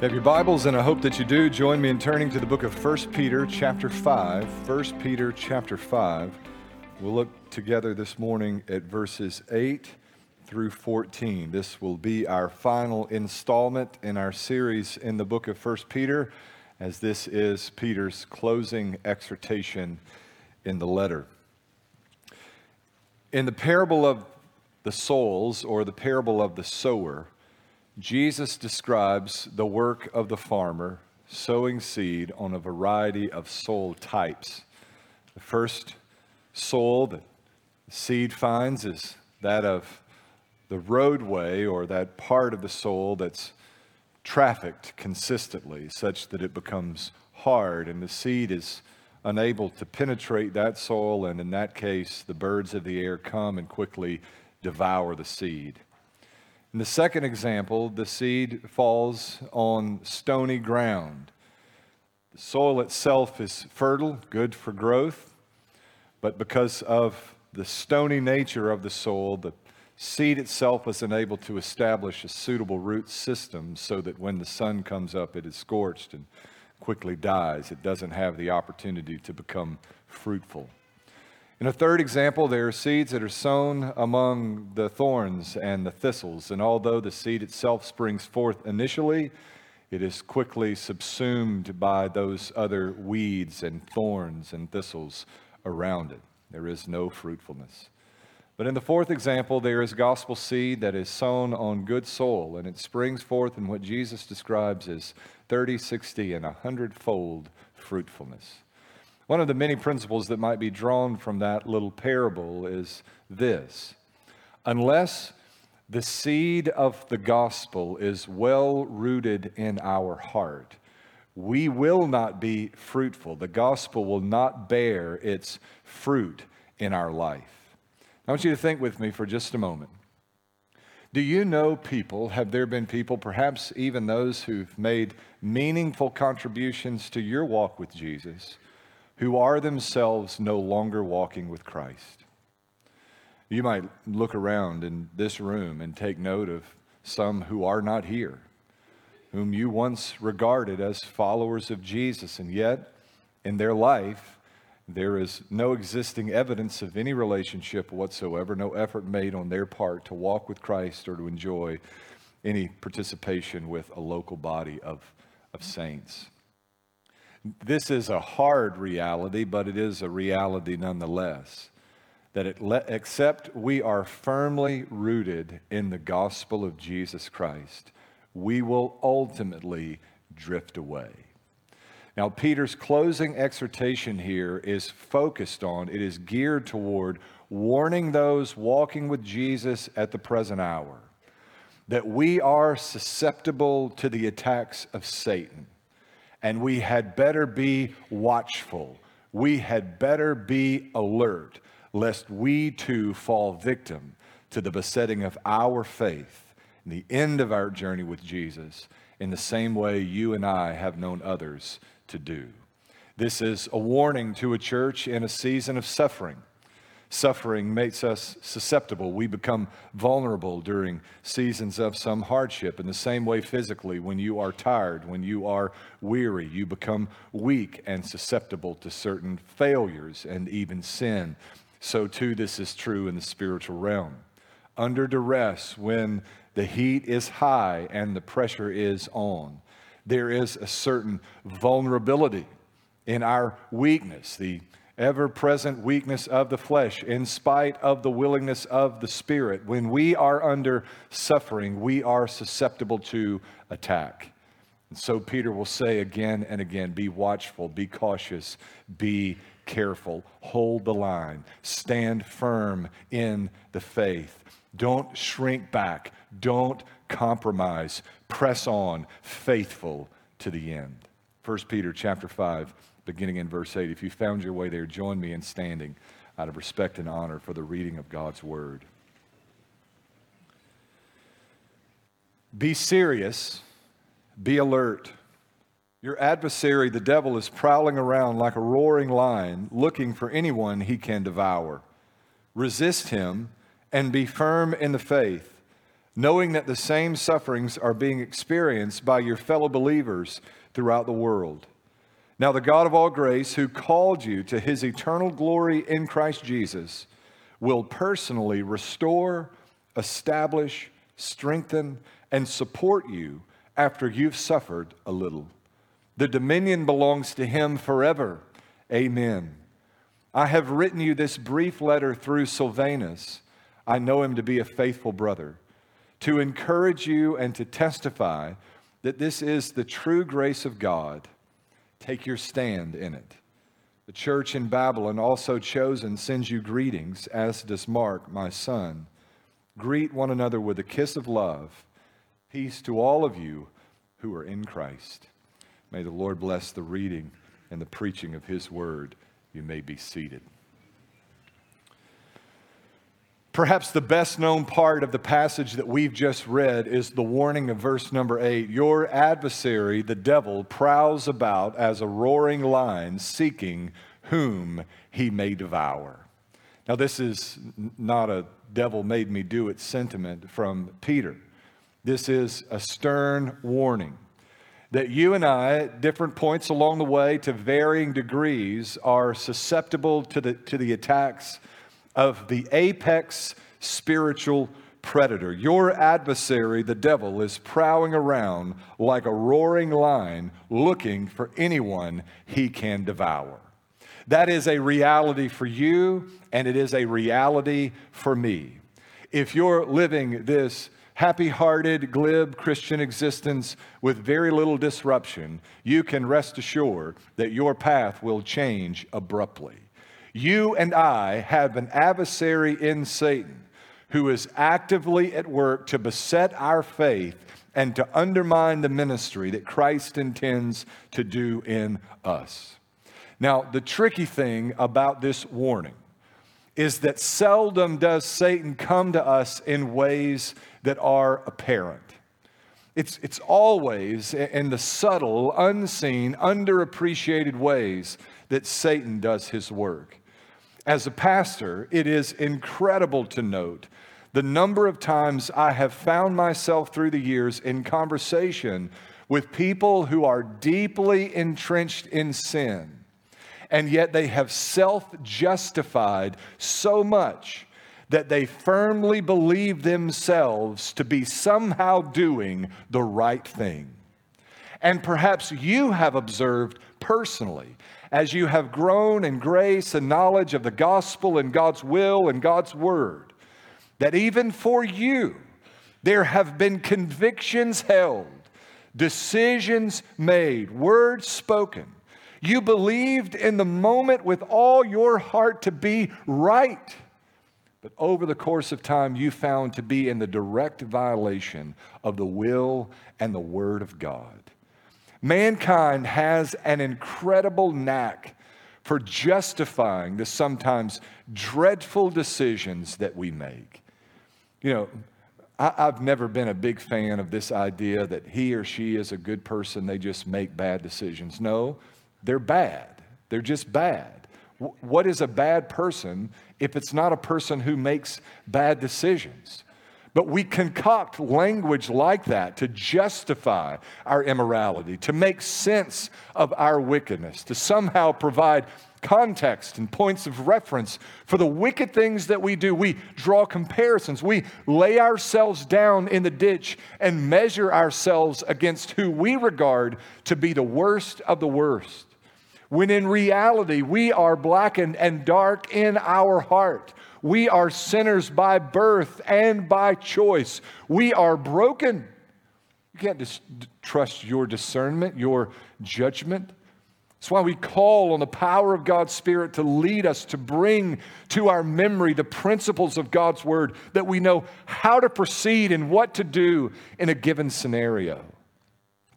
you have your Bibles, and I hope that you do, join me in turning to the book of 1 Peter, chapter 5. 1 Peter, chapter 5. We'll look together this morning at verses 8 through 14. This will be our final installment in our series in the book of 1 Peter, as this is Peter's closing exhortation in the letter. In the parable of the souls, or the parable of the sower, Jesus describes the work of the farmer sowing seed on a variety of soil types. The first soil that seed finds is that of the roadway or that part of the soil that's trafficked consistently, such that it becomes hard and the seed is unable to penetrate that soil, and in that case, the birds of the air come and quickly devour the seed. In the second example, the seed falls on stony ground. The soil itself is fertile, good for growth, but because of the stony nature of the soil, the seed itself was unable to establish a suitable root system so that when the sun comes up, it is scorched and quickly dies. It doesn't have the opportunity to become fruitful. In a third example, there are seeds that are sown among the thorns and the thistles, and although the seed itself springs forth initially, it is quickly subsumed by those other weeds and thorns and thistles around it. There is no fruitfulness. But in the fourth example, there is gospel seed that is sown on good soil, and it springs forth in what Jesus describes as 30, 60, and 100 fold fruitfulness. One of the many principles that might be drawn from that little parable is this unless the seed of the gospel is well rooted in our heart, we will not be fruitful. The gospel will not bear its fruit in our life. I want you to think with me for just a moment. Do you know people, have there been people, perhaps even those who've made meaningful contributions to your walk with Jesus? Who are themselves no longer walking with Christ. You might look around in this room and take note of some who are not here, whom you once regarded as followers of Jesus, and yet in their life, there is no existing evidence of any relationship whatsoever, no effort made on their part to walk with Christ or to enjoy any participation with a local body of, of saints. This is a hard reality, but it is a reality nonetheless. That le- except we are firmly rooted in the gospel of Jesus Christ, we will ultimately drift away. Now, Peter's closing exhortation here is focused on, it is geared toward warning those walking with Jesus at the present hour that we are susceptible to the attacks of Satan and we had better be watchful. We had better be alert, lest we too fall victim to the besetting of our faith and the end of our journey with Jesus in the same way you and I have known others to do. This is a warning to a church in a season of suffering Suffering makes us susceptible. We become vulnerable during seasons of some hardship. In the same way, physically, when you are tired, when you are weary, you become weak and susceptible to certain failures and even sin. So, too, this is true in the spiritual realm. Under duress, when the heat is high and the pressure is on, there is a certain vulnerability in our weakness. The ever present weakness of the flesh, in spite of the willingness of the Spirit. When we are under suffering, we are susceptible to attack. And so Peter will say again and again be watchful, be cautious, be careful, hold the line, stand firm in the faith. Don't shrink back, don't compromise, press on, faithful to the end. 1 Peter chapter 5 beginning in verse 8. If you found your way there, join me in standing out of respect and honor for the reading of God's word. Be serious, be alert. Your adversary, the devil, is prowling around like a roaring lion, looking for anyone he can devour. Resist him and be firm in the faith, knowing that the same sufferings are being experienced by your fellow believers throughout the world. Now, the God of all grace, who called you to his eternal glory in Christ Jesus, will personally restore, establish, strengthen, and support you after you've suffered a little. The dominion belongs to him forever. Amen. I have written you this brief letter through Silvanus. I know him to be a faithful brother, to encourage you and to testify that this is the true grace of God. Take your stand in it. The church in Babylon, also chosen, sends you greetings, as does Mark, my son. Greet one another with a kiss of love. Peace to all of you who are in Christ. May the Lord bless the reading and the preaching of his word. You may be seated. Perhaps the best known part of the passage that we've just read is the warning of verse number eight. Your adversary, the devil, prowls about as a roaring lion, seeking whom he may devour. Now, this is not a devil made me do it sentiment from Peter. This is a stern warning that you and I, at different points along the way, to varying degrees, are susceptible to the, to the attacks of the apex spiritual predator. Your adversary, the devil, is prowling around like a roaring lion looking for anyone he can devour. That is a reality for you, and it is a reality for me. If you're living this happy hearted, glib Christian existence with very little disruption, you can rest assured that your path will change abruptly. You and I have an adversary in Satan who is actively at work to beset our faith and to undermine the ministry that Christ intends to do in us. Now, the tricky thing about this warning is that seldom does Satan come to us in ways that are apparent. It's, it's always in the subtle, unseen, underappreciated ways that Satan does his work. As a pastor, it is incredible to note the number of times I have found myself through the years in conversation with people who are deeply entrenched in sin, and yet they have self justified so much that they firmly believe themselves to be somehow doing the right thing. And perhaps you have observed personally as you have grown in grace and knowledge of the gospel and God's will and God's word, that even for you, there have been convictions held, decisions made, words spoken. You believed in the moment with all your heart to be right but over the course of time, you found to be in the direct violation of the will and the word of God. Mankind has an incredible knack for justifying the sometimes dreadful decisions that we make. You know, I, have never been a big fan of this idea that he or she is a good person, they just make bad decisions. No, they're bad. They're just bad. What is a bad person if it's not a person who makes bad decisions? But we concoct language like that to justify our immorality, to make sense of our wickedness, to somehow provide context and points of reference for the wicked things that we do. We draw comparisons. We lay ourselves down in the ditch and measure ourselves against who we regard to be the worst of the worst when in reality we are blackened and dark in our heart. We are sinners by birth and by choice. We are broken. You can't just trust your discernment, your judgment. That's why we call on the power of God's Spirit to lead us, to bring to our memory the principles of God's Word, that we know how to proceed and what to do in a given scenario.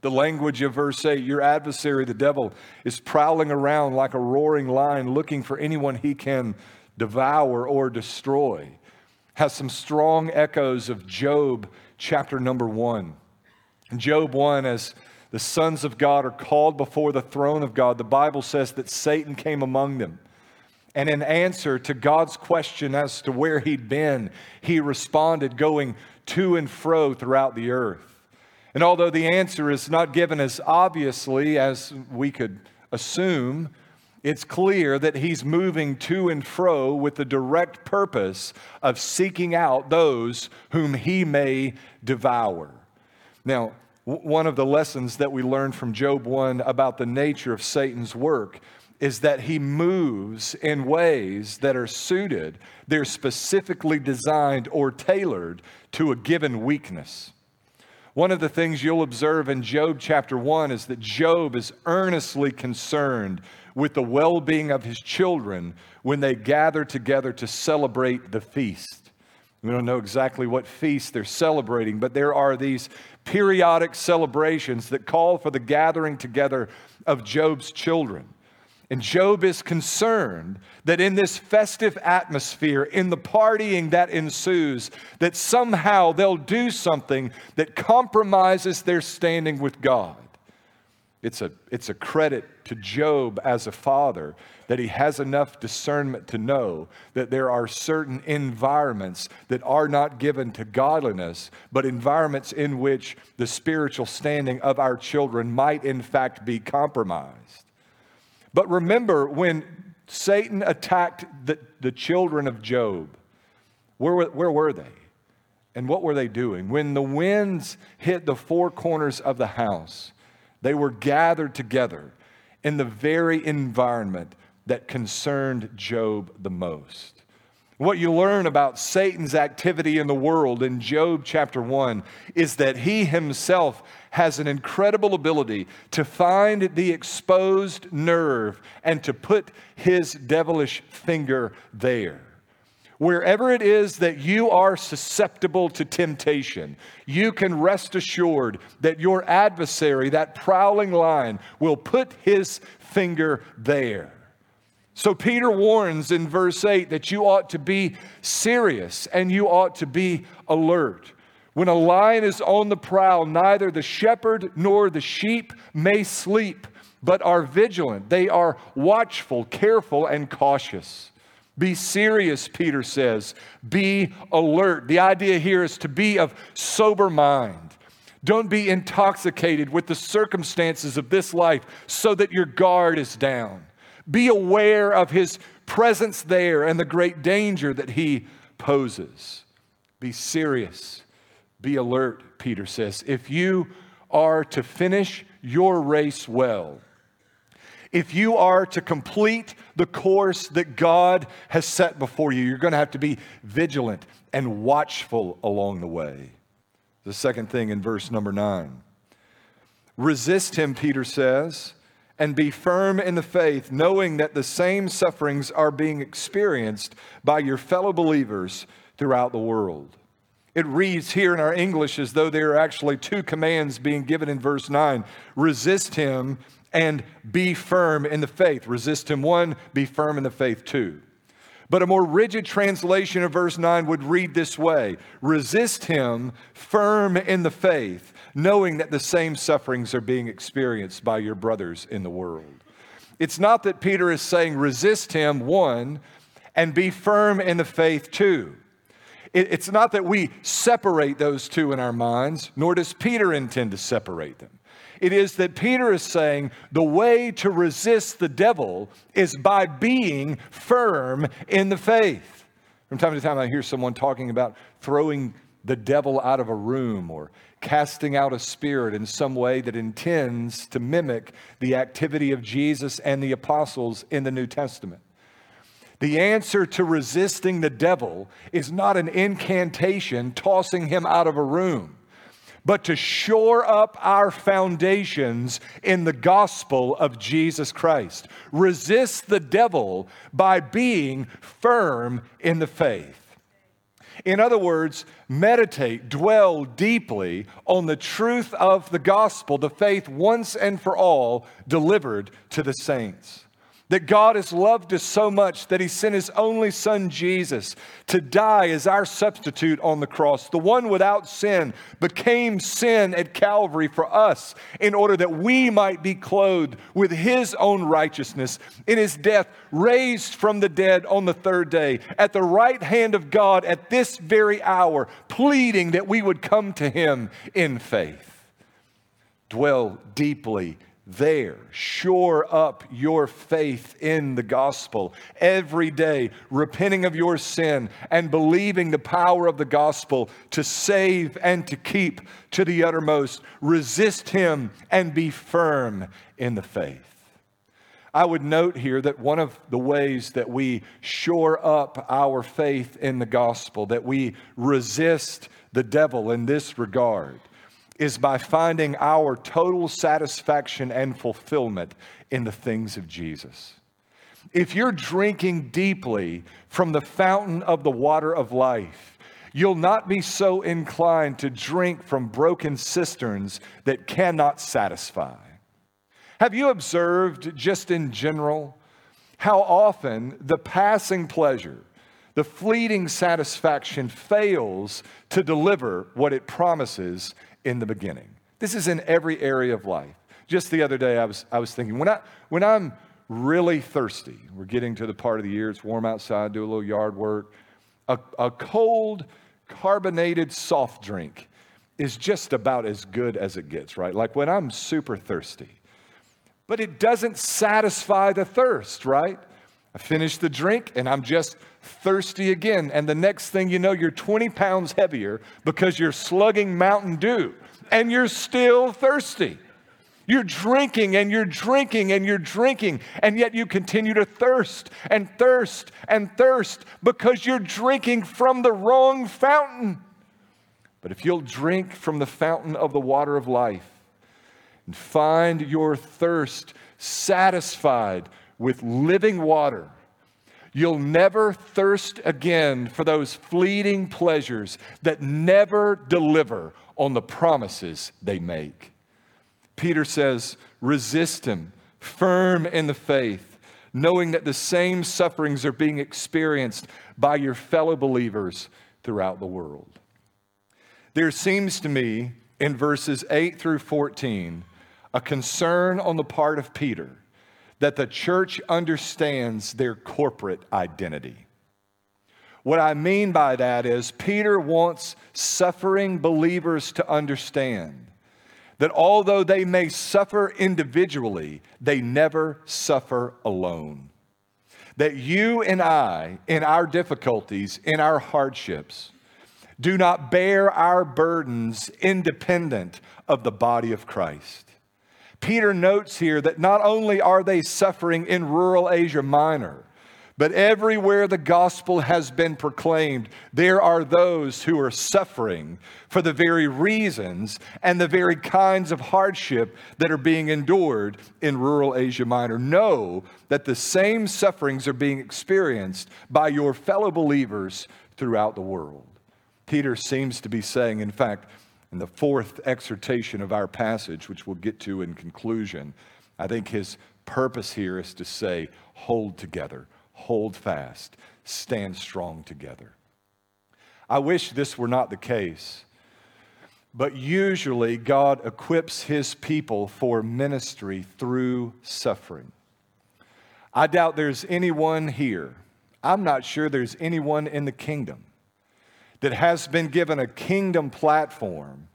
The language of verse 8 your adversary, the devil, is prowling around like a roaring lion looking for anyone he can devour or destroy. Has some strong echoes of Job chapter number 1. In Job 1, as the sons of God are called before the throne of God, the Bible says that Satan came among them And in answer to God's question as to where he'd been, he responded, going to and fro throughout the earth. And although the answer is not given as obviously as we could assume, it's clear that he's moving to and fro with the direct purpose of seeking out those whom he may devour. Now, one of the lessons that we learned from Job 1 about the nature of Satan's work is that he moves in ways that are suited, they're specifically designed or tailored to a given weakness. One of the things you'll observe in Job chapter 1 is that Job is earnestly concerned with the well being of his children when they gather together to celebrate the feast. We don't know exactly what feast they're celebrating, but there are these periodic celebrations that call for the gathering together of Job's children. And Job is concerned that in this festive atmosphere, in the partying that ensues, that somehow they'll do something that compromises their standing with God. It's a, it's a credit to Job as a father that he has enough discernment to know that there are certain environments that are not given to godliness, but environments in which the spiritual standing of our children might in fact be compromised. But remember, when Satan attacked the, the children of Job, where, where were they? And what were they doing? When the winds hit the four corners of the house, they were gathered together in the very environment that concerned Job the most. What you learn about Satan's activity in the world in Job chapter 1 is that he himself has an incredible ability to find the exposed nerve and to put his devilish finger there. Wherever it is that you are susceptible to temptation, you can rest assured that your adversary, that prowling lion, will put his finger there. So Peter warns in verse 8 that you ought to be serious and you ought to be alert. When a lion is on the prowl, neither the shepherd nor the sheep may sleep, but are vigilant. They are watchful, careful, and cautious. Be serious, Peter says. Be alert. The idea here is to be of sober mind. Don't be intoxicated with the circumstances of this life so that your guard is down. Be aware of his presence there and the great danger that he poses. Be serious. Be alert, Peter says. If you are to finish your race well, if you are to complete the course that God has set before you, you're going to have to be vigilant and watchful along the way. The second thing in verse number nine resist him, Peter says, and be firm in the faith, knowing that the same sufferings are being experienced by your fellow believers throughout the world. It reads here in our English as though there are actually two commands being given in verse 9 resist him and be firm in the faith. Resist him, one, be firm in the faith, two. But a more rigid translation of verse 9 would read this way Resist him, firm in the faith, knowing that the same sufferings are being experienced by your brothers in the world. It's not that Peter is saying resist him, one, and be firm in the faith, two. It's not that we separate those two in our minds, nor does Peter intend to separate them. It is that Peter is saying the way to resist the devil is by being firm in the faith. From time to time, I hear someone talking about throwing the devil out of a room or casting out a spirit in some way that intends to mimic the activity of Jesus and the apostles in the New Testament. The answer to resisting the devil is not an incantation tossing him out of a room but to shore up our foundations in the gospel of Jesus Christ. Resist the devil by being firm in the faith. In other words, meditate, dwell deeply on the truth of the gospel, the faith once and for all delivered to the saints. That God has loved us so much that he sent his only son Jesus to die as our substitute on the cross. The one without sin became sin at Calvary for us in order that we might be clothed with his own righteousness in his death, raised from the dead on the third day, at the right hand of God at this very hour, pleading that we would come to him in faith. Dwell deeply there. Shore up your faith in the gospel every day, repenting of your sin and believing the power of the gospel to save and to keep to the uttermost. Resist him and be firm in the faith. I would note here that one of the ways that we shore up our faith in the gospel, that we resist the devil in this regard, is by finding our total satisfaction and fulfillment in the things of Jesus. If you're drinking deeply from the fountain of the water of life, you'll not be so inclined to drink from broken cisterns that cannot satisfy. Have you observed, just in general, how often the passing pleasure, the fleeting satisfaction fails to deliver what it promises in the beginning. This is in every area of life. Just the other day, I was, I was thinking, when, I, when I'm really thirsty, we're getting to the part of the year, it's warm outside, do a little yard work, a, a cold, carbonated soft drink is just about as good as it gets, right? Like when I'm super thirsty. But it doesn't satisfy the thirst, right? I finish the drink and I'm just thirsty again. And the next thing you know, you're 20 pounds heavier because you're slugging Mountain Dew and you're still thirsty. You're drinking and you're drinking and you're drinking, and yet you continue to thirst and thirst and thirst because you're drinking from the wrong fountain. But if you'll drink from the fountain of the water of life and find your thirst satisfied with living water, You'll never thirst again for those fleeting pleasures that never deliver on the promises they make. Peter says, resist him, firm in the faith, knowing that the same sufferings are being experienced by your fellow believers throughout the world. There seems to me in verses 8 through 14 a concern on the part of Peter that the church understands their corporate identity. What I mean by that is, Peter wants suffering believers to understand that although they may suffer individually, they never suffer alone. That you and I, in our difficulties, in our hardships, do not bear our burdens independent of the body of Christ. Peter notes here that not only are they suffering in rural Asia Minor, but everywhere the gospel has been proclaimed, there are those who are suffering for the very reasons and the very kinds of hardship that are being endured in rural Asia Minor. Know that the same sufferings are being experienced by your fellow believers throughout the world. Peter seems to be saying, in fact, and the fourth exhortation of our passage, which we'll get to in conclusion, I think his purpose here is to say, hold together, hold fast, stand strong together. I wish this were not the case, but usually God equips his people for ministry through suffering. I doubt there's anyone here, I'm not sure there's anyone in the kingdom that has been given a kingdom platform,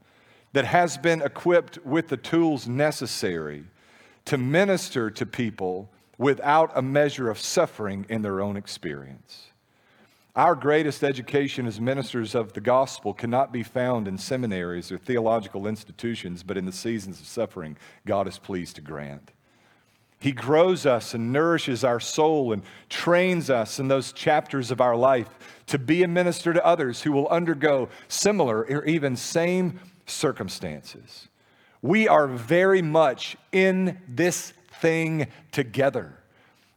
that has been equipped with the tools necessary to minister to people without a measure of suffering in their own experience. Our greatest education as ministers of the gospel cannot be found in seminaries or theological institutions, but in the seasons of suffering God is pleased to grant. He grows us and nourishes our soul and trains us in those chapters of our life to be a minister to others who will undergo similar or even same circumstances. We are very much in this thing together.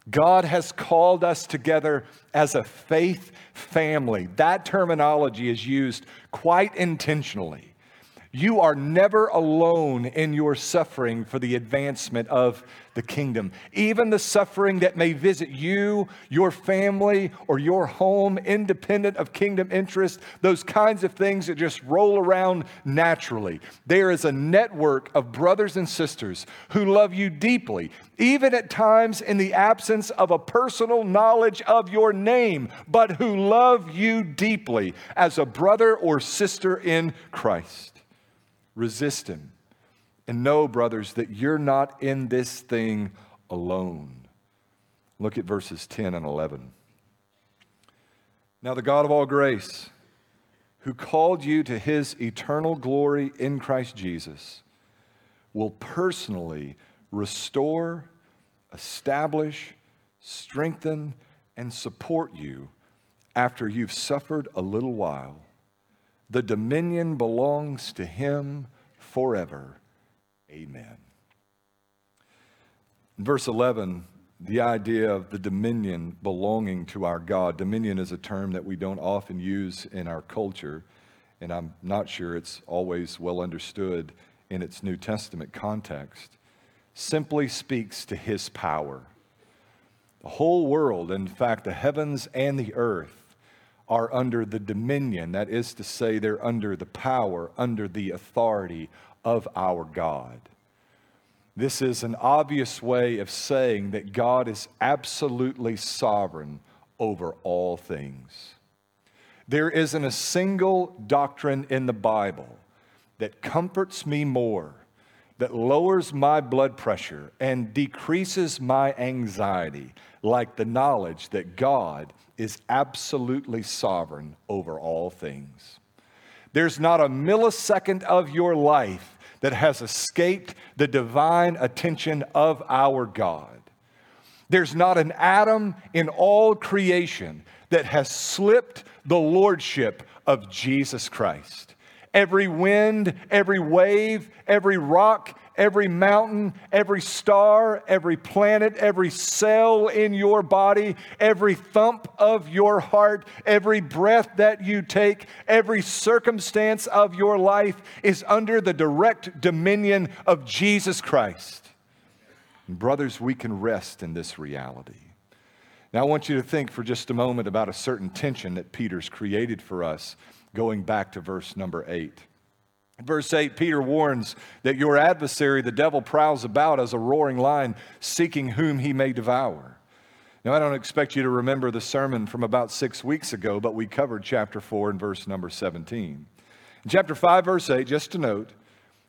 God has called us together as a faith family. That terminology is used quite intentionally. You are never alone in your suffering for the advancement of the kingdom. Even the suffering that may visit you, your family, or your home, independent of kingdom interest, those kinds of things that just roll around naturally. There is a network of brothers and sisters who love you deeply, even at times in the absence of a personal knowledge of your name, but who love you deeply as a brother or sister in Christ. Resist him. And know, brothers, that you're not in this thing alone. Look at verses 10 and 11. Now, the God of all grace, who called you to his eternal glory in Christ Jesus, will personally restore, establish, strengthen, and support you after you've suffered a little while. The dominion belongs to him forever. Amen. In verse 11, the idea of the dominion belonging to our God. Dominion is a term that we don't often use in our culture, and I'm not sure it's always well understood in its New Testament context. Simply speaks to his power. The whole world, in fact, the heavens and the earth, are under the dominion, that is to say, they're under the power, under the authority of our God. This is an obvious way of saying that God is absolutely sovereign over all things. There isn't a single doctrine in the Bible that comforts me more, that lowers my blood pressure, and decreases my anxiety like the knowledge that God is absolutely sovereign over all things. There's not a millisecond of your life that has escaped the divine attention of our God. There's not an atom in all creation that has slipped the lordship of Jesus Christ. Every wind, every wave, every rock, every mountain, every star, every planet, every cell in your body, every thump of your heart, every breath that you take, every circumstance of your life is under the direct dominion of Jesus Christ. And brothers, we can rest in this reality. Now, I want you to think for just a moment about a certain tension that Peter's created for us, going back to verse number eight. Verse 8, Peter warns that your adversary, the devil, prowls about as a roaring lion, seeking whom he may devour. Now, I don't expect you to remember the sermon from about six weeks ago, but we covered chapter 4 and verse number 17. In chapter 5, verse 8, just to note,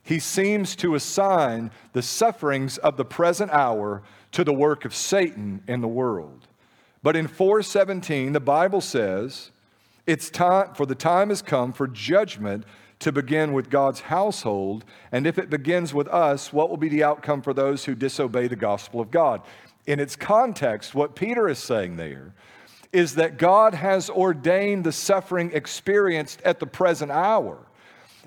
he seems to assign the sufferings of the present hour to the work of Satan in the world. But in 417, the Bible says, it's time, for the time has come for judgment to begin with God's household. And if it begins with us, what will be the outcome for those who disobey the gospel of God? In its context, what Peter is saying there is that God has ordained the suffering experienced at the present hour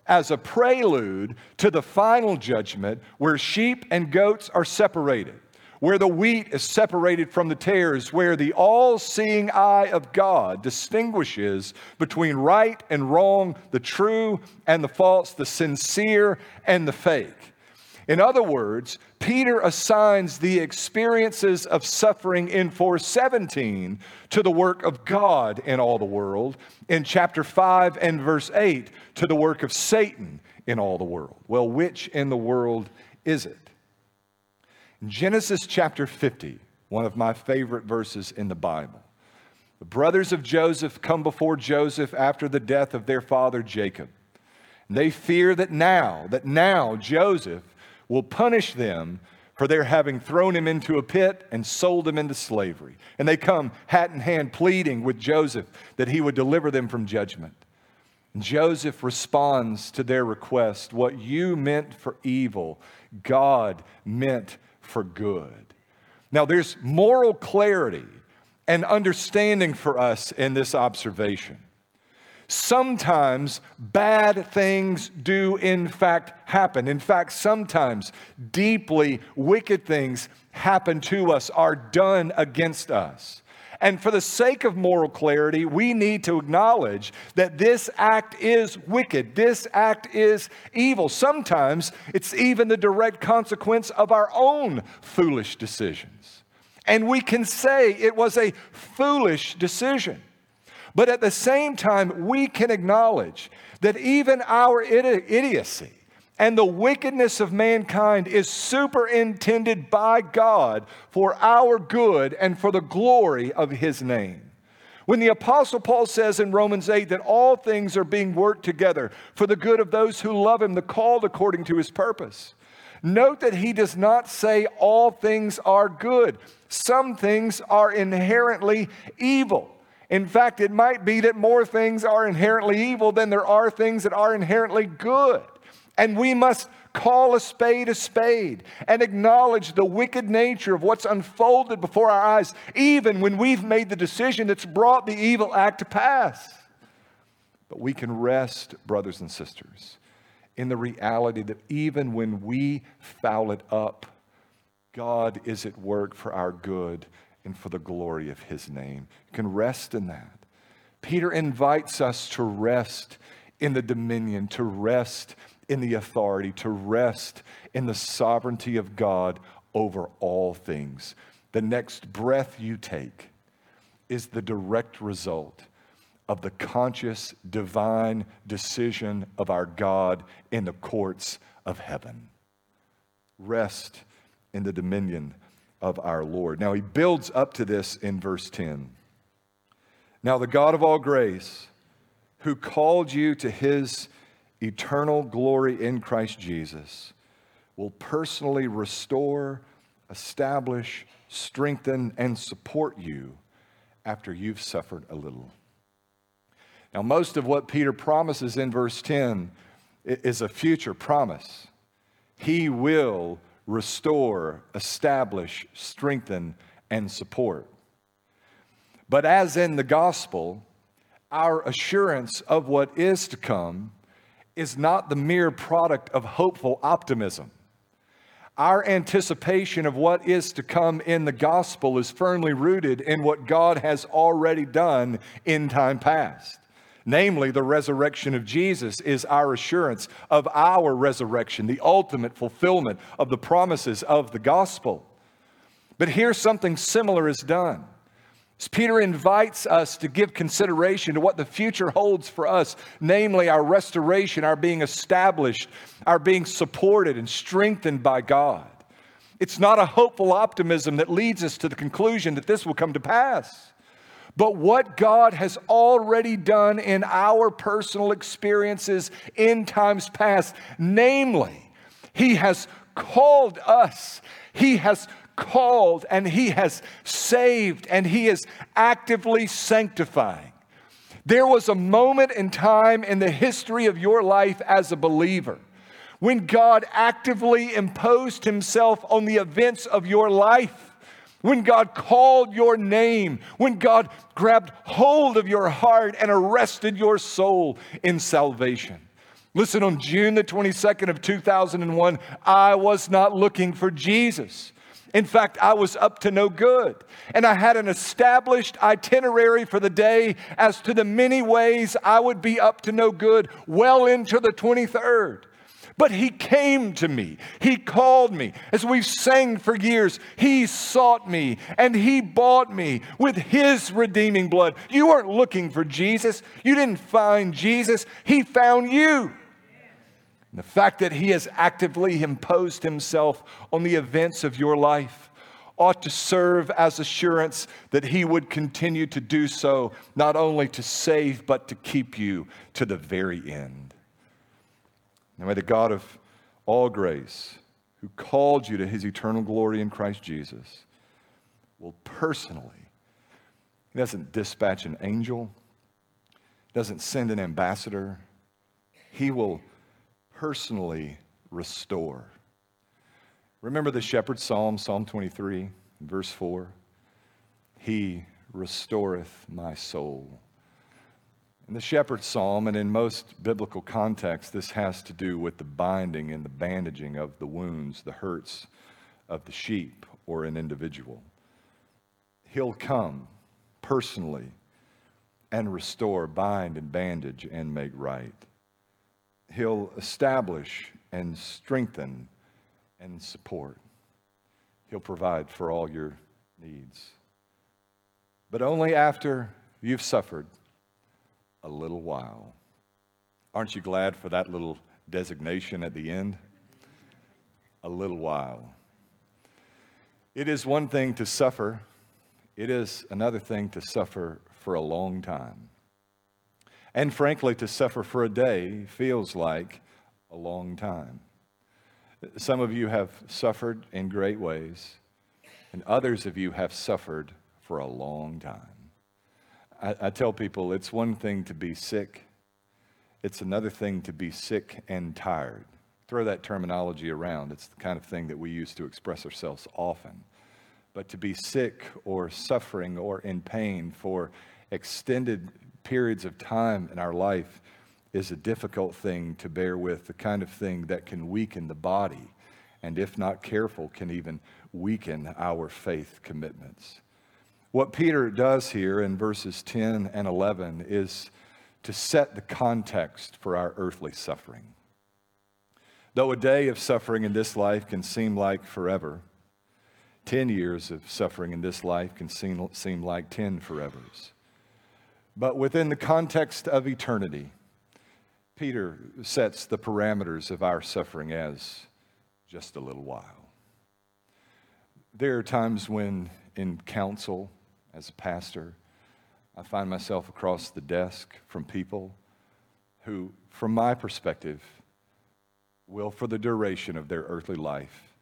as a prelude to the final judgment where sheep and goats are separated where the wheat is separated from the tares, where the all seeing eye of God distinguishes between right and wrong, the true and the false, the sincere and the fake. In other words, Peter assigns the experiences of suffering in 417 to the work of God in all the world, in chapter 5 and verse 8 to the work of Satan in all the world. Well, which in the world is it? Genesis chapter 50, one of my favorite verses in the Bible. The brothers of Joseph come before Joseph after the death of their father Jacob. They fear that now, that now Joseph will punish them for their having thrown him into a pit and sold him into slavery. And they come hat in hand pleading with Joseph that he would deliver them from judgment. And Joseph responds to their request what you meant for evil, God meant for good. Now, there's moral clarity and understanding for us in this observation. Sometimes bad things do, in fact, happen. In fact, sometimes deeply wicked things happen to us, are done against us. And for the sake of moral clarity, we need to acknowledge that this act is wicked. This act is evil. Sometimes it's even the direct consequence of our own foolish decisions. And we can say it was a foolish decision. But at the same time, we can acknowledge that even our idiocy and the wickedness of mankind is superintended by God for our good and for the glory of his name. When the Apostle Paul says in Romans 8 that all things are being worked together for the good of those who love him, the called according to his purpose, note that he does not say all things are good. Some things are inherently evil. In fact, it might be that more things are inherently evil than there are things that are inherently good. And we must call a spade a spade and acknowledge the wicked nature of what's unfolded before our eyes, even when we've made the decision that's brought the evil act to pass. But we can rest, brothers and sisters, in the reality that even when we foul it up, God is at work for our good and for the glory of his name. You can rest in that. Peter invites us to rest in the dominion, to rest in the authority, to rest in the sovereignty of God over all things. The next breath you take is the direct result of the conscious divine decision of our God in the courts of heaven. Rest in the dominion of our Lord. Now, he builds up to this in verse 10. Now, the God of all grace, who called you to his eternal glory in Christ Jesus will personally restore, establish, strengthen, and support you after you've suffered a little. Now, most of what Peter promises in verse 10 is a future promise. He will restore, establish, strengthen, and support. But as in the gospel, our assurance of what is to come is not the mere product of hopeful optimism. Our anticipation of what is to come in the gospel is firmly rooted in what God has already done in time past. Namely, the resurrection of Jesus is our assurance of our resurrection, the ultimate fulfillment of the promises of the gospel. But here something similar is done. As Peter invites us to give consideration to what the future holds for us, namely our restoration, our being established, our being supported and strengthened by God. It's not a hopeful optimism that leads us to the conclusion that this will come to pass, but what God has already done in our personal experiences in times past, namely, He has called us, He has called and He has saved and He is actively sanctifying. There was a moment in time in the history of your life as a believer when God actively imposed Himself on the events of your life. When God called your name, when God grabbed hold of your heart and arrested your soul in salvation. Listen, on June the 22nd of 2001, I was not looking for Jesus. In fact, I was up to no good. And I had an established itinerary for the day as to the many ways I would be up to no good well into the 23rd. But he came to me. He called me. As we've sang for years, he sought me and he bought me with his redeeming blood. You weren't looking for Jesus. You didn't find Jesus. He found you. The fact that He has actively imposed Himself on the events of your life ought to serve as assurance that He would continue to do so, not only to save, but to keep you to the very end. Now, may the God of all grace, who called you to His eternal glory in Christ Jesus, will personally, He doesn't dispatch an angel, doesn't send an ambassador, He will personally restore. Remember the shepherd's psalm, Psalm 23, verse 4? He restoreth my soul. In the shepherd's psalm, and in most biblical contexts, this has to do with the binding and the bandaging of the wounds, the hurts of the sheep or an individual. He'll come personally and restore, bind and bandage and make right. He'll establish and strengthen and support. He'll provide for all your needs. But only after you've suffered a little while. Aren't you glad for that little designation at the end? A little while. It is one thing to suffer, it is another thing to suffer for a long time. And frankly, to suffer for a day feels like a long time. Some of you have suffered in great ways, and others of you have suffered for a long time. I, I, tell people it's one thing to be sick, it's another thing to be sick and tired. Throw that terminology around. It's the kind of thing that we use to express ourselves often. But to be sick or suffering or in pain for extended periods of time in our life is a difficult thing to bear with, the kind of thing that can weaken the body, and if not careful, can even weaken our faith commitments. What Peter does here in verses 10 and 11 is to set the context for our earthly suffering. Though a day of suffering in this life can seem like forever, 10 years of suffering in this life can seem, seem like 10 forevers. But within the context of eternity, Peter sets the parameters of our suffering as just a little while. There are times when, in counsel as a pastor, I find myself across the desk from people who, from my perspective, will, for the duration of their earthly life,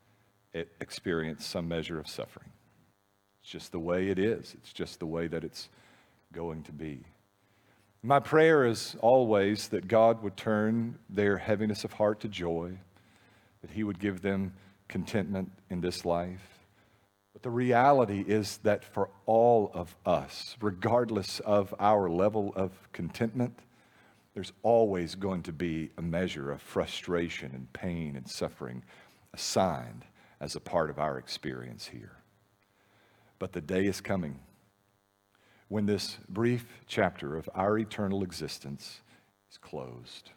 experience some measure of suffering. It's just the way it is, it's just the way that it's going to be. My prayer is always that God would turn their heaviness of heart to joy, that He would give them contentment in this life. But the reality is that for all of us, regardless of our level of contentment, there's always going to be a measure of frustration and pain and suffering assigned as a part of our experience here. But the day is coming when this brief chapter of our eternal existence is closed.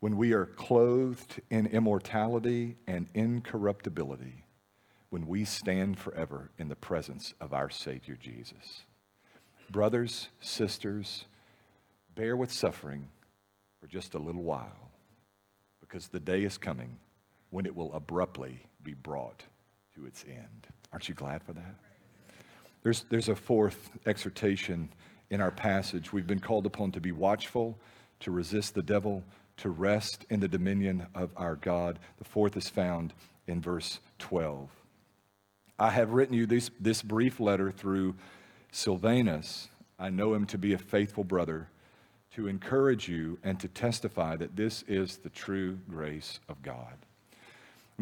When we are clothed in immortality and incorruptibility, when we stand forever in the presence of our Savior Jesus. Brothers, sisters, bear with suffering for just a little while, because the day is coming when it will abruptly be brought to its end. Aren't you glad for that? There's, there's a fourth exhortation in our passage. We've been called upon to be watchful, to resist the devil, to rest in the dominion of our God. The fourth is found in verse 12. I have written you this, this brief letter through Silvanus. I know him to be a faithful brother, to encourage you and to testify that this is the true grace of God.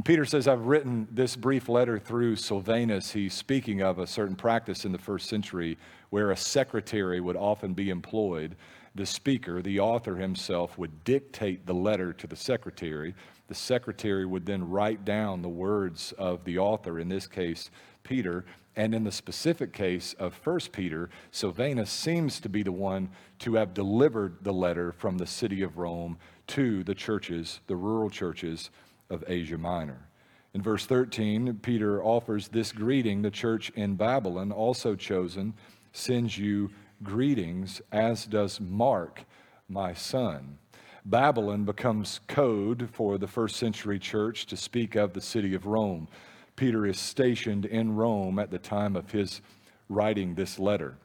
And Peter says, I've written this brief letter through Silvanus. He's speaking of a certain practice in the first century where a secretary would often be employed. The speaker, the author himself, would dictate the letter to the secretary. The secretary would then write down the words of the author, in this case, Peter. And in the specific case of 1 Peter, Silvanus seems to be the one to have delivered the letter from the city of Rome to the churches, the rural churches of Asia Minor. In verse 13, Peter offers this greeting. The church in Babylon, also chosen, sends you greetings, as does Mark, my son. Babylon becomes code for the first century church to speak of the city of Rome. Peter is stationed in Rome at the time of his writing this letter.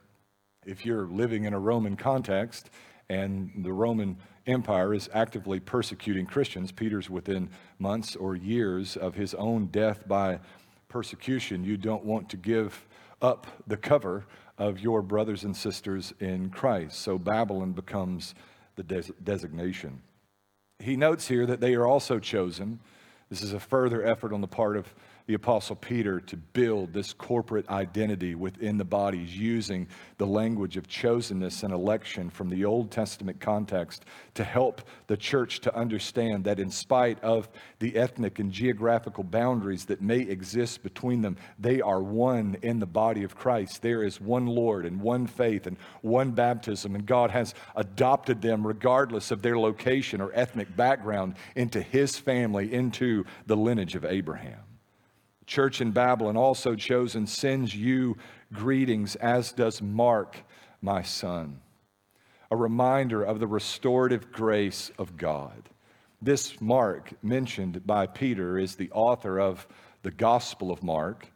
If you're living in a Roman context and the Roman Empire is actively persecuting Christians. Peter's within months or years of his own death by persecution. You don't want to give up the cover of your brothers and sisters in Christ. So Babylon becomes the des- designation. He notes here that they are also chosen. This is a further effort on the part of the Apostle Peter to build this corporate identity within the bodies using the language of chosenness and election from the Old Testament context to help the church to understand that, in spite of the ethnic and geographical boundaries that may exist between them, they are one in the body of Christ. There is one Lord and one faith and one baptism, and God has adopted them regardless of their location or ethnic background into His family, into the lineage of Abraham church in Babylon, also chosen, sends you greetings, as does Mark, my son. A reminder of the restorative grace of God. This Mark, mentioned by Peter, is the author of the Gospel of Mark.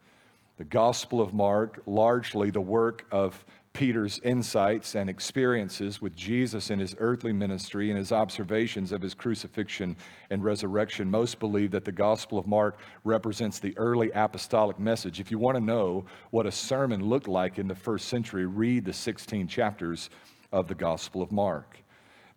The Gospel of Mark, largely the work of Peter's insights and experiences with Jesus in his earthly ministry and his observations of his crucifixion and resurrection. Most believe that the Gospel of Mark represents the early apostolic message. If you want to know what a sermon looked like in the first century, read the 16 chapters of the Gospel of Mark.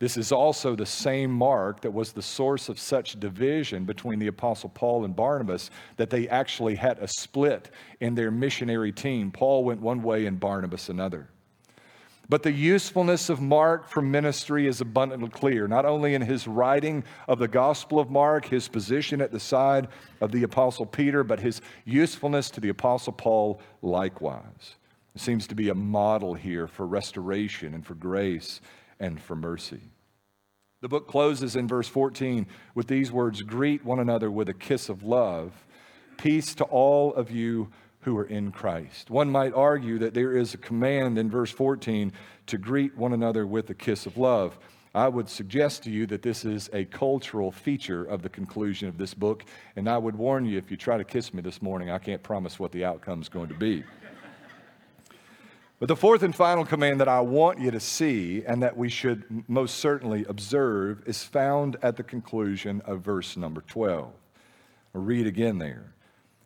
This is also the same Mark that was the source of such division between the Apostle Paul and Barnabas that they actually had a split in their missionary team. Paul went one way and Barnabas another. But the usefulness of Mark for ministry is abundantly clear, not only in his writing of the Gospel of Mark, his position at the side of the Apostle Peter, but his usefulness to the Apostle Paul likewise. It seems to be a model here for restoration and for grace and for mercy. The book closes in verse 14 with these words Greet one another with a kiss of love. Peace to all of you who are in Christ. One might argue that there is a command in verse 14 to greet one another with a kiss of love. I would suggest to you that this is a cultural feature of the conclusion of this book, and I would warn you if you try to kiss me this morning, I can't promise what the outcome is going to be. But the fourth and final command that I want you to see and that we should most certainly observe is found at the conclusion of verse number 12. I'll read again there.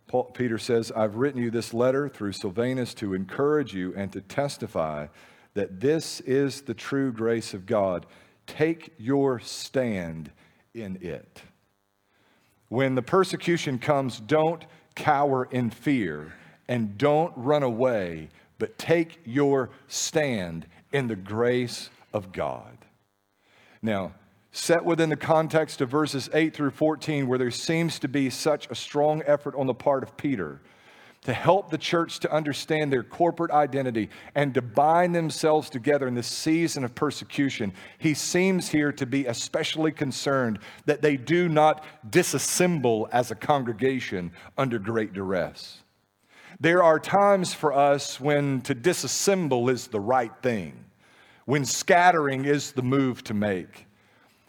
Paul, Peter says, I've written you this letter through Silvanus to encourage you and to testify that this is the true grace of God. Take your stand in it. When the persecution comes, don't cower in fear and don't run away but take your stand in the grace of God. Now, set within the context of verses 8 through 14, where there seems to be such a strong effort on the part of Peter to help the church to understand their corporate identity and to bind themselves together in this season of persecution, he seems here to be especially concerned that they do not disassemble as a congregation under great duress. There are times for us when to disassemble is the right thing, when scattering is the move to make.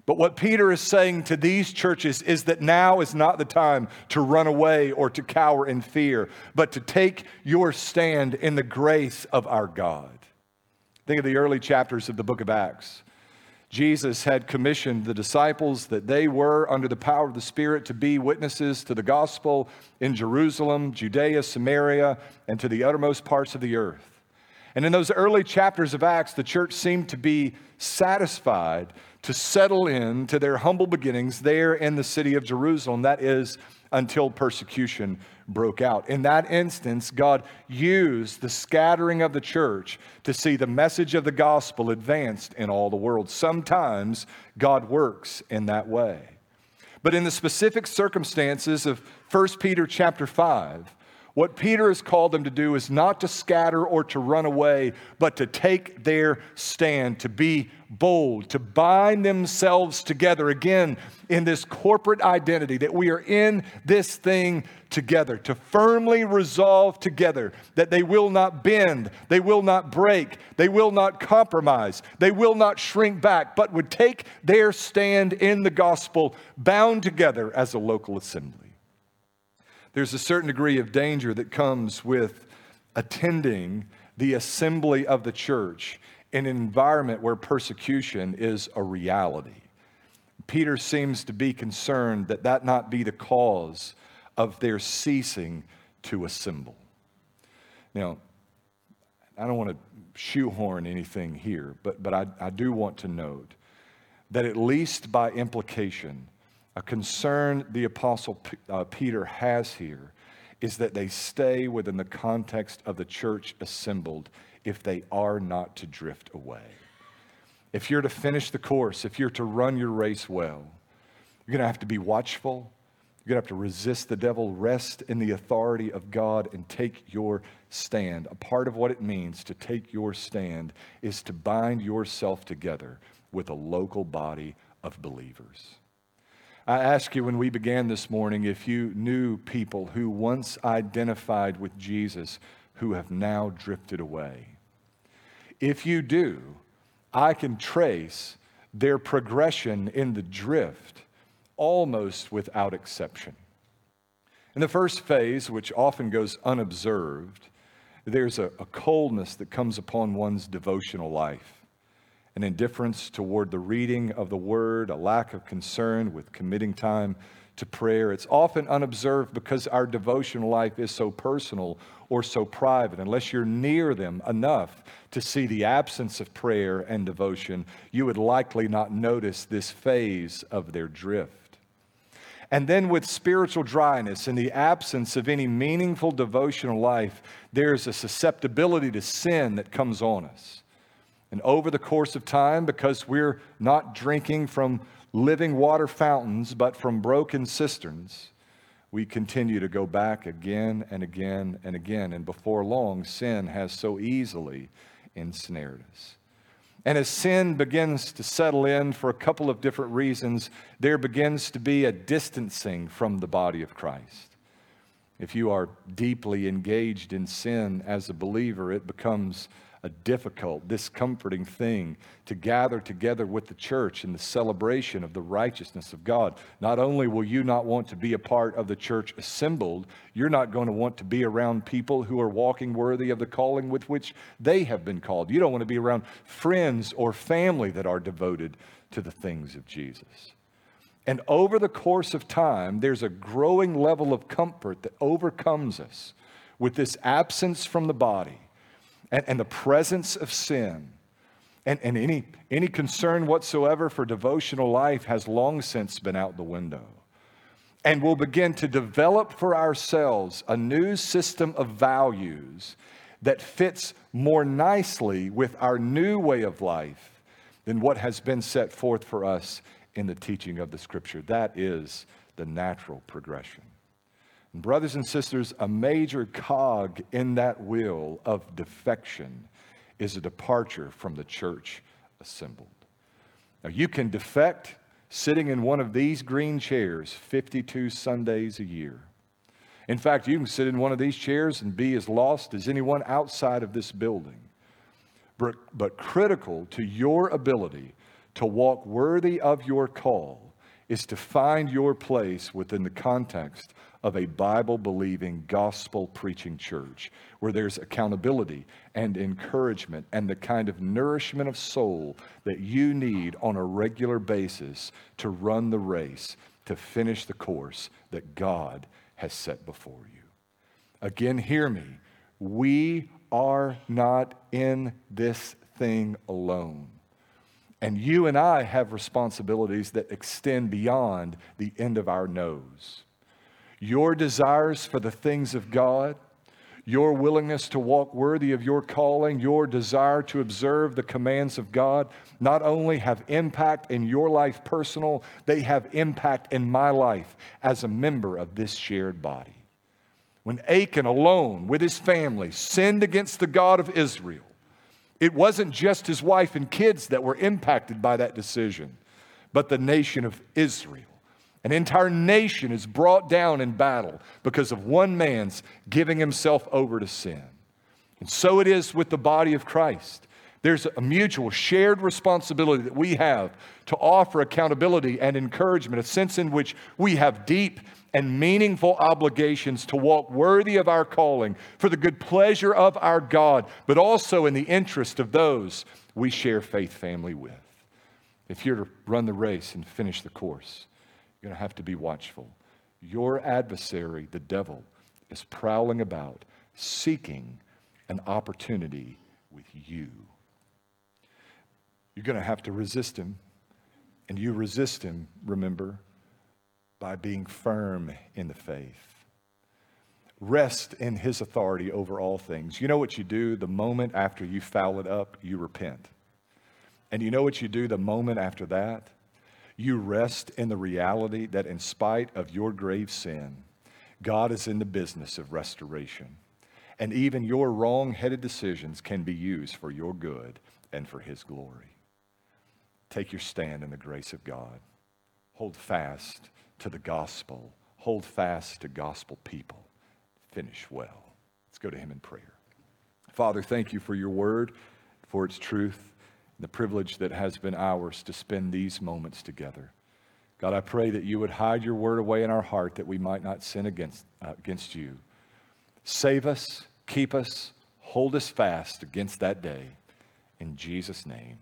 But what Peter is saying to these churches is that now is not the time to run away or to cower in fear, but to take your stand in the grace of our God. Think of the early chapters of the book of Acts. Jesus had commissioned the disciples that they were, under the power of the Spirit, to be witnesses to the gospel in Jerusalem, Judea, Samaria, and to the uttermost parts of the earth. And in those early chapters of Acts, the church seemed to be satisfied to settle in to their humble beginnings there in the city of Jerusalem. That is, until persecution broke out. In that instance, God used the scattering of the church to see the message of the gospel advanced in all the world. Sometimes God works in that way. But in the specific circumstances of 1 Peter chapter 5, what Peter has called them to do is not to scatter or to run away, but to take their stand, to be bold, to bind themselves together again in this corporate identity that we are in this thing together, to firmly resolve together that they will not bend, they will not break, they will not compromise, they will not shrink back, but would take their stand in the gospel bound together as a local assembly. There's a certain degree of danger that comes with attending the assembly of the church in an environment where persecution is a reality. Peter seems to be concerned that that not be the cause of their ceasing to assemble. Now, I don't want to shoehorn anything here, but, but I, I do want to note that at least by implication, a concern the Apostle P- uh, Peter has here is that they stay within the context of the church assembled if they are not to drift away. If you're to finish the course, if you're to run your race well, you're going to have to be watchful. You're going to have to resist the devil, rest in the authority of God, and take your stand. A part of what it means to take your stand is to bind yourself together with a local body of believers. I asked you when we began this morning if you knew people who once identified with Jesus who have now drifted away. If you do, I can trace their progression in the drift almost without exception. In the first phase, which often goes unobserved, there's a, a coldness that comes upon one's devotional life an indifference toward the reading of the word, a lack of concern with committing time to prayer. It's often unobserved because our devotional life is so personal or so private. Unless you're near them enough to see the absence of prayer and devotion, you would likely not notice this phase of their drift. And then, with spiritual dryness and the absence of any meaningful devotional life, there's a susceptibility to sin that comes on us. And over the course of time, because we're not drinking from living water fountains, but from broken cisterns, we continue to go back again and again and again. And before long, sin has so easily ensnared us. And as sin begins to settle in for a couple of different reasons, there begins to be a distancing from the body of Christ. If you are deeply engaged in sin as a believer, it becomes a difficult, discomforting thing to gather together with the church in the celebration of the righteousness of God. Not only will you not want to be a part of the church assembled, you're not going to want to be around people who are walking worthy of the calling with which they have been called. You don't want to be around friends or family that are devoted to the things of Jesus. And over the course of time, there's a growing level of comfort that overcomes us with this absence from the body and, and the presence of sin and, and any, any concern whatsoever for devotional life has long since been out the window. And we'll begin to develop for ourselves a new system of values that fits more nicely with our new way of life than what has been set forth for us in the teaching of the Scripture. That is the natural progression. Brothers and sisters, a major cog in that wheel of defection is a departure from the church assembled. Now, you can defect sitting in one of these green chairs 52 Sundays a year. In fact, you can sit in one of these chairs and be as lost as anyone outside of this building. But, but critical to your ability to walk worthy of your call is to find your place within the context of a Bible believing, gospel preaching church where there's accountability and encouragement and the kind of nourishment of soul that you need on a regular basis to run the race, to finish the course that God has set before you. Again, hear me. We are not in this thing alone. And you and I have responsibilities that extend beyond the end of our nose your desires for the things of God, your willingness to walk worthy of your calling, your desire to observe the commands of God, not only have impact in your life personal, they have impact in my life as a member of this shared body. When Achan alone with his family sinned against the God of Israel, it wasn't just his wife and kids that were impacted by that decision, but the nation of Israel. An entire nation is brought down in battle because of one man's giving himself over to sin. And so it is with the body of Christ. There's a mutual shared responsibility that we have to offer accountability and encouragement, a sense in which we have deep and meaningful obligations to walk worthy of our calling for the good pleasure of our God, but also in the interest of those we share faith family with. If you're to run the race and finish the course, you're going to have to be watchful. Your adversary, the devil, is prowling about, seeking an opportunity with you. You're going to have to resist him. And you resist him, remember, by being firm in the faith. Rest in his authority over all things. You know what you do the moment after you foul it up? You repent. And you know what you do the moment after that? You rest in the reality that in spite of your grave sin, God is in the business of restoration. And even your wrong headed decisions can be used for your good and for his glory. Take your stand in the grace of God. Hold fast to the gospel. Hold fast to gospel people. Finish well. Let's go to him in prayer. Father, thank you for your word, for its truth, and the privilege that has been ours to spend these moments together. God, I pray that you would hide your word away in our heart that we might not sin against, uh, against you. Save us, keep us, hold us fast against that day. In Jesus' name.